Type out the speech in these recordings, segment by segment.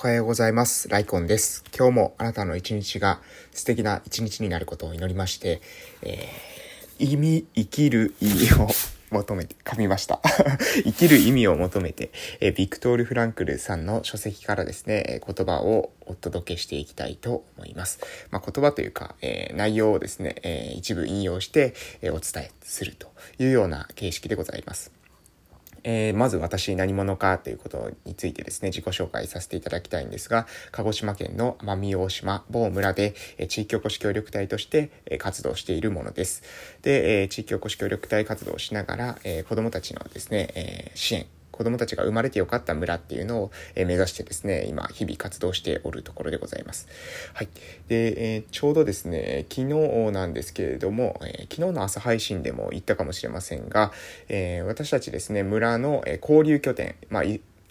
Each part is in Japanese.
おはようございます。ライコンです。今日もあなたの一日が素敵な一日になることを祈りまして、えー、意味、生きる意味を求めて、噛みました。生きる意味を求めて、えー、ビクトール・フランクルさんの書籍からですね、言葉をお届けしていきたいと思います。まあ、言葉というか、えー、内容をですね、え一部引用して、えお伝えするというような形式でございます。えー、まず私何者かということについてですね、自己紹介させていただきたいんですが、鹿児島県の奄美大島某村で、え地域おこし協力隊として、え活動しているものです。で、え地域おこし協力隊活動をしながら、え子供たちのですね、え支援、子供たちが生まれてよかった村っていうのを、え目指してですね、今、日々活動しておるところでございます。はい。で、えー、ちょうどですね、昨日なんですけれども、えー、昨日の朝配信でも言ったかもしれませんが、えー、私たちですね、村の、え交流拠点、まあ、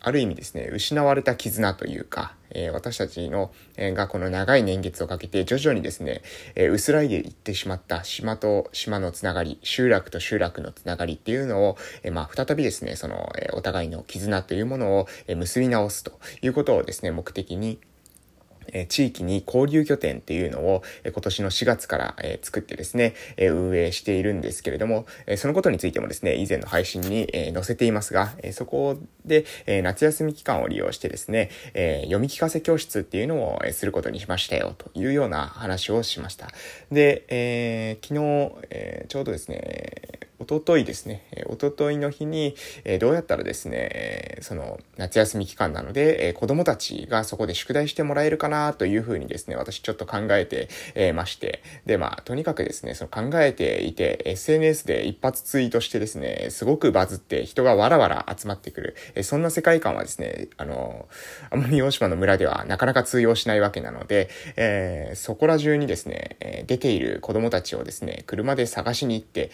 ある意味ですね、失われた絆というか、えー、私たちの、えー、がこの長い年月をかけて徐々にですね、えー、薄らいでいってしまった島と島のつながり、集落と集落のつながりっていうのを、えまあ、再びですね、その、えお互いの絆というものを、え結び直すということをですね、目的に、え地域に交流拠点っていうのを、え今年の4月から、え作ってですね、え運営しているんですけれども、えそのことについてもですね、以前の配信に、え載せていますが、えそこで、え夏休み期間を利用してですね、え読み聞かせ教室っていうのを、えすることにしましたよというような話をしました。で、えー、昨日、え、ちょうどですね、おとといですね、おとといの日に、どうやったらですね、その夏休み期間なので、え、子供たちがそこで宿題してもらえるかなというふうにですね、私ちょっと考えて、まして、で、まあ、とにかくですね、その考えていて、SNS で一発ツイートしてですね、すごくバズって人がわらわら集まってくる、そんな世界観はですね、あの、奄美大島の村ではなかなか通用しないわけなので、えー、そこら中にですね、出ている子供たちをですね、車で探しに行って、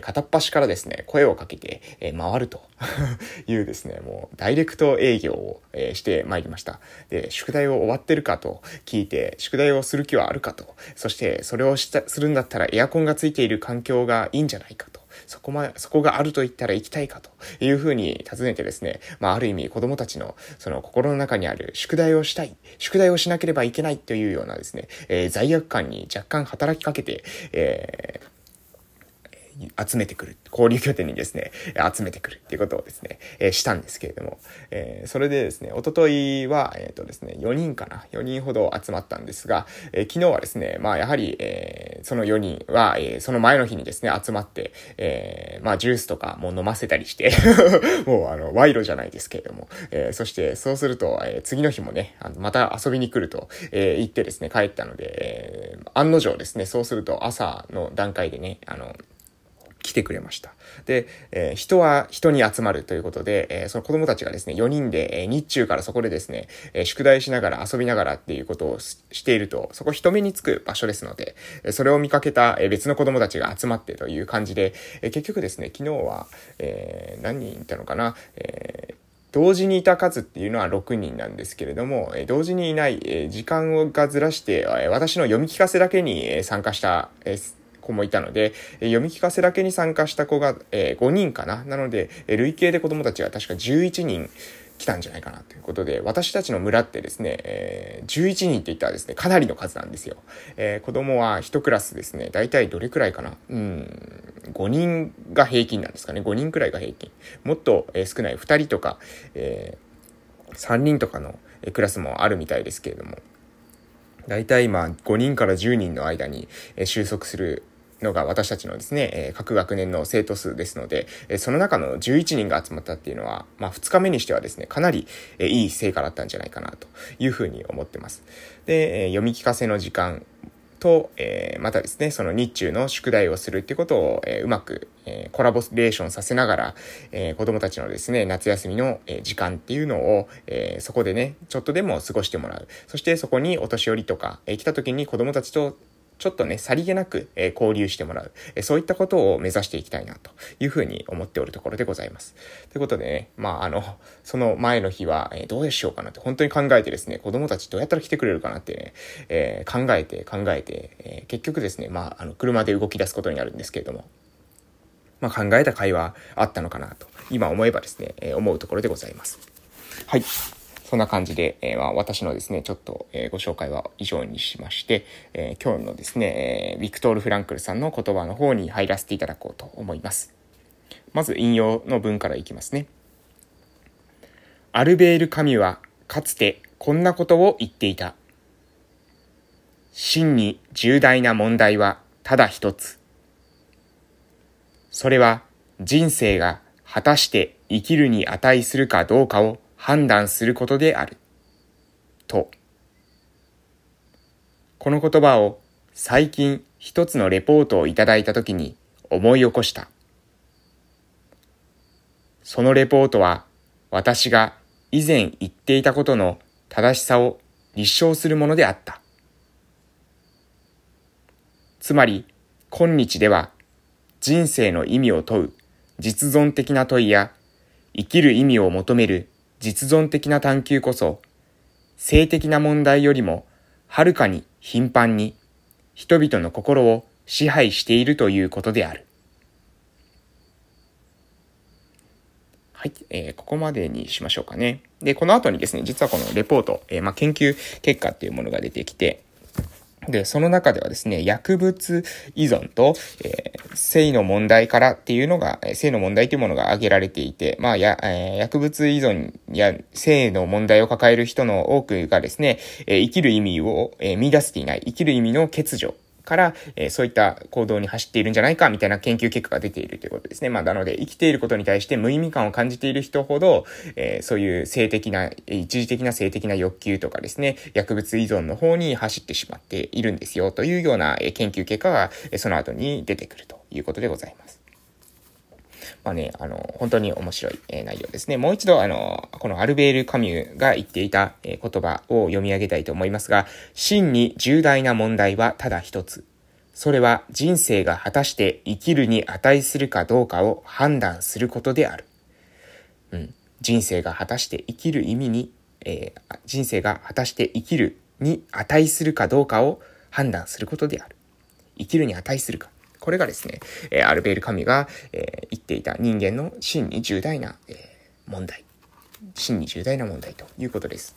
片っ端からですね、声をかけて、え、回ると いうですね、もうダイレクト営業を、え、してまいりました。で、宿題を終わってるかと聞いて、宿題をする気はあるかと、そしてそれをしたするんだったらエアコンがついている環境がいいんじゃないかと。そこま、そこがあると言ったら行きたいかというふうに尋ねてですね、まあある意味子供たちのその心の中にある宿題をしたい、宿題をしなければいけないというようなですね、えー、罪悪感に若干働きかけて、えー集めてくる。交流拠点にですね、集めてくるっていうことをですね、え、したんですけれども、え、それでですね、おとといは、えっ、とですね、4人かな ?4 人ほど集まったんですが、え昨日はですね、まあやはり、えその4人は、えその前の日にですね、集まって、えまあジュースとかも飲ませたりして もうあの、賄賂じゃないですけれども、えそしてそうすると、え次の日もね、あのまた遊びに来ると、え言ってですね、帰ったので、え案の定ですね、そうすると朝の段階でね、あの、来てくれました。で、えー、人は人に集まるということで、えー、その子供たちがですね、4人で、えー、日中からそこでですね、え宿題しながら遊びながらっていうことをしていると、そこ人目につく場所ですので、それを見かけた、え別の子供たちが集まってという感じで、え結局ですね、昨日は、え何人いたのかな、え同時にいた数っていうのは6人なんですけれども、同時にいない、時間がずらして、私の読み聞かせだけに、参加した、子もいたので、え読み聞かせだけに参加した子が、え5人かな。なので、え累計で子供たちが確か11人来たんじゃないかなということで、私たちの村ってですね、えー、11人って言ったらですね、かなりの数なんですよ。えー、子供は1クラスですね、大体どれくらいかなうん、5人が平均なんですかね。5人くらいが平均。もっと、えー、少ない。2人とか、え、3人とかのクラスもあるみたいですけれども。大体今5人から10人の間に収束するのが私たちのですね、え各学年の生徒数ですので、えその中の11人が集まったっていうのは、まあ2日目にしてはですね、かなり、えいい成果だったんじゃないかなというふうに思ってます。で、え読み聞かせの時間と、えまたですね、その日中の宿題をするってことを、えうまく、えコラボレーションさせながら、え子供たちのですね、夏休みの、え時間っていうのを、えそこでね、ちょっとでも過ごしてもらう。そしてそこにお年寄りとか、え来た時に子供たちとちょっとね、さりげなく、え、交流してもらう、え、そういったことを目指していきたいな、というふうに思っておるところでございます。ということでね、まあ、あの、その前の日は、え、どうしようかなって、本当に考えてですね、子供たちどうやったら来てくれるかなってね、え考えて考えて、え結局ですね、まあ、あの、車で動き出すことになるんですけれども、まあ、考えた会話あったのかなと、今思えばですね、え思うところでございます。はい。そんな感じで、えー、まあ、私のですね、ちょっと、えー、ご紹介は以上にしまして、えー、今日のですね、えビクトール・フランクルさんの言葉の方に入らせていただこうと思います。まず引用の文からいきますね。アルベール・カミュはかつてこんなことを言っていた。真に重大な問題はただ一つ。それは人生が果たして生きるに値するかどうかを判断することである。と。この言葉を最近一つのレポートをいただいたときに思い起こした。そのレポートは私が以前言っていたことの正しさを立証するものであった。つまり、今日では人生の意味を問う実存的な問いや生きる意味を求める実存的な探求こそ性的な問題よりもはるかに頻繁に人々の心を支配しているということである。はい、えー、ここまでにしましょうかね。で、この後にですね、実はこのレポート、えー、まあ、研究結果っていうものが出てきて、で、その中ではですね、薬物依存と、えー、性の問題からっていうのが、性の問題というものが挙げられていて、まあ、や、えー、薬物依存や性の問題を抱える人の多くがですね、えー、生きる意味を、えー、見出せていない、生きる意味の欠如から、えー、そういった行動に走っているんじゃないかみたいな研究結果が出ているということですね。まあ、なので、生きていることに対して無意味感を感じている人ほど、えー、そういう性的な、一時的な性的な欲求とかですね、薬物依存の方に走ってしまっているんですよというような研究結果が、その後に出てくるということでございます。まあね、あの、本当に面白い、え内容ですね。もう一度、あの、このアルベール・カミューが言っていた、え言葉を読み上げたいと思いますが、真に重大な問題はただ一つ。それは人生が果たして生きるに値するかどうかを判断することである。うん。人生が果たして生きる意味に、えー、人生が果たして生きるに値するかどうかを判断することである。生きるに値するか。これがですね、えアルベール・カミが、え言っていた人間の真に重大な、え問題。真に重大な問題ということです。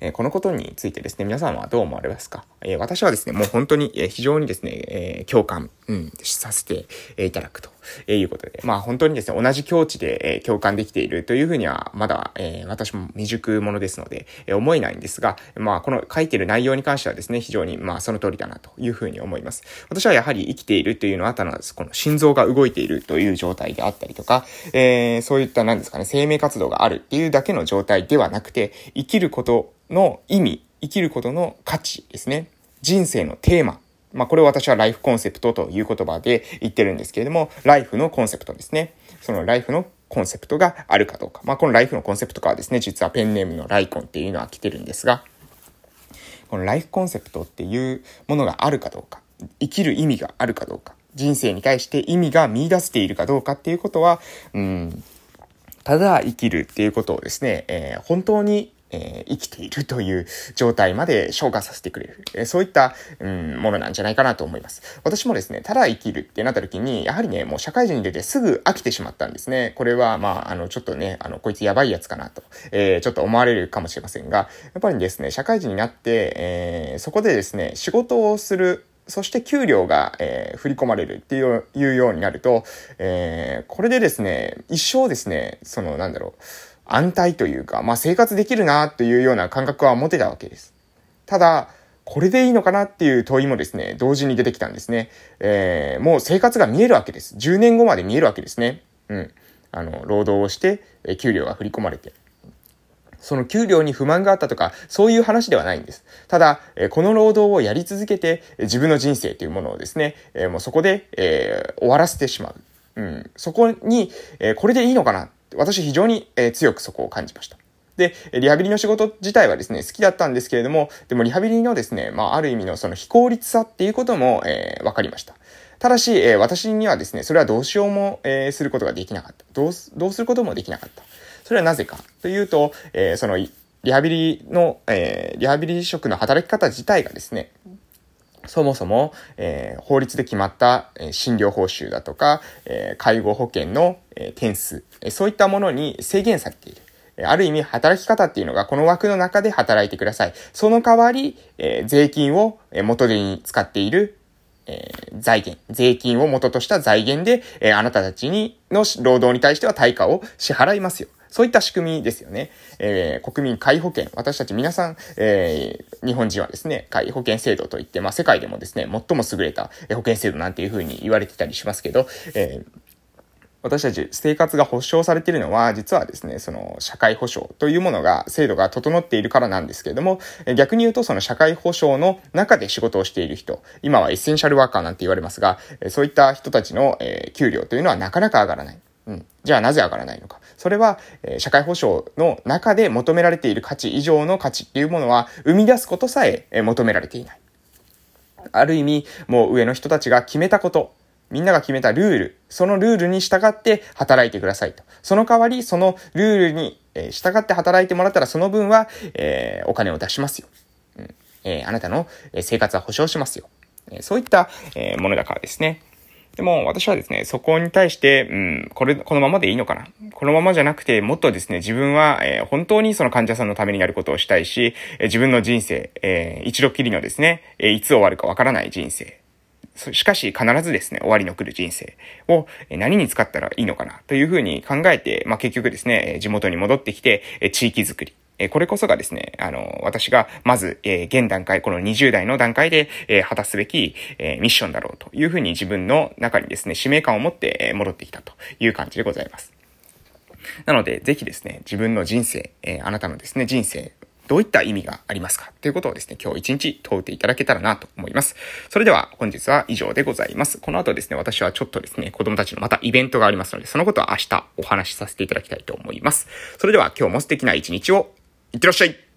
えこのことについてですね、皆さんはどう思われますか？え私はですね、もう本当に、え非常にですね、え共感、うん、させていただくとえいうことで、まあ本当にですね、同じ境地で、え共感できているというふうには、まだ、え私も未熟者ですので、え思えないんですが、まあこの書いてる内容に関してはですね、非常にまあその通りだなというふうに思います。私はやはり生きているというのは、ただこの心臓が動いているという状態であったりとか、えー、そういった何ですかね、生命活動があるっていうだけの状態ではなくて、生きることの意味、生きることの価値ですね。人生のテーマ。まあ、これを私はライフコンセプトという言葉で言ってるんですけれども、ライフのコンセプトですね。そのライフのコンセプトがあるかどうか。まあ、このライフのコンセプトからですね、実はペンネームのライコンっていうのは来てるんですが、このライフコンセプトっていうものがあるかどうか、生きる意味があるかどうか、人生に対して意味が見出しているかどうかっていうことは、うん、ただ生きるっていうことをですね、えー、本当にえー、生きているという状態まで消化させてくれる、えー、そういった、うん、ものなんじゃないかなと思います。私もですね、ただ生きるってなった時に、やはりね、もう社会人に出てすぐ飽きてしまったんですね。これは、まあ、あの、ちょっとね、あの、こいつやばいやつかなと、えー、ちょっと思われるかもしれませんが、やっぱりですね、社会人になって、え、そこでですね、仕事をする、そして給料が、えー、振り込まれるっていういうようになると、えー、これでですね、一生ですね、その、なんだろう、安泰というか、まあ生活できるなというような感覚は持てたわけです。ただ、これでいいのかなっていう問いもですね、同時に出てきたんですね。えー、もう生活が見えるわけです。10年後まで見えるわけですね。うん。あの、労働をして、え給料が振り込まれて。その給料に不満があったとか、そういう話ではないんです。ただ、えこの労働をやり続けて、自分の人生というものをですね、えもうそこで、えー、終わらせてしまう。うん。そこに、えこれでいいのかな私非常に、え強くそこを感じました。で、リハビリの仕事自体はですね、好きだったんですけれども、でもリハビリのですね、まあ、ある意味のその非効率さっていうことも、えー、分かりました。ただし、えー、私にはですね、それはどうしようも、えー、することができなかった。どうす、どうすることもできなかった。それはなぜかというと、えー、その、リハビリの、え、リハビリ職の働き方自体がですね、そもそも、えー、法律で決まった、えー、診療報酬だとか、えー、介護保険の、え点数、えそういったものに制限されている。ある意味働き方っていうのがこの枠の中で働いてください。その代わり、え、税金を元手に使っているえ、財源、税金を元とした財源で、え、あなたたちに、の労働に対しては対価を支払いますよ。そういった仕組みですよね。えー、国民皆保険。私たち皆さん、えー、日本人はですね、皆保険制度といって、まあ、世界でもですね、最も優れた保険制度なんていうふうに言われてたりしますけど、えー私たち生活が保障されているのは、実はですね、その社会保障というものが、制度が整っているからなんですけれども、逆に言うとその社会保障の中で仕事をしている人、今はエッセンシャルワーカーなんて言われますが、そういった人たちの、給料というのはなかなか上がらない。うん。じゃあなぜ上がらないのか。それは、え社会保障の中で求められている価値以上の価値っていうものは生み出すことさえ求められていない。ある意味、もう上の人たちが決めたこと、みんなが決めたルール、そのルールに従って働いてくださいと。その代わり、そのルールに従って働いてもらったら、その分は、えー、お金を出しますよ。うんえー、あなたの生活は保障しますよ。えそういった、えものだからですね。でも私はですね、そこに対して、うん、これ、このままでいいのかなこのままじゃなくて、もっとですね、自分は、えー、本当にその患者さんのためにやることをしたいし、えー、自分の人生、えー、一度きりのですね、えいつ終わるかわからない人生、しかし必ずですね、終わりの来る人生を何に使ったらいいのかなというふうに考えて、まあ、結局ですね、地元に戻ってきて、地域づくり。えこれこそがですね、あの、私が、まず、え、現段階、この20代の段階で、え、果たすべき、え、ミッションだろうというふうに自分の中にですね、使命感を持って、え戻ってきたという感じでございます。なので、ぜひですね、自分の人生、えあなたのですね、人生どういった意味がありますかということをですね、今日一日問うていただけたらなと思います。それでは本日は以上でございます。この後ですね、私はちょっとですね、子供たちのまたイベントがありますので、そのことは明日お話しさせていただきたいと思います。それでは今日も素敵な一日をいってらっしゃい。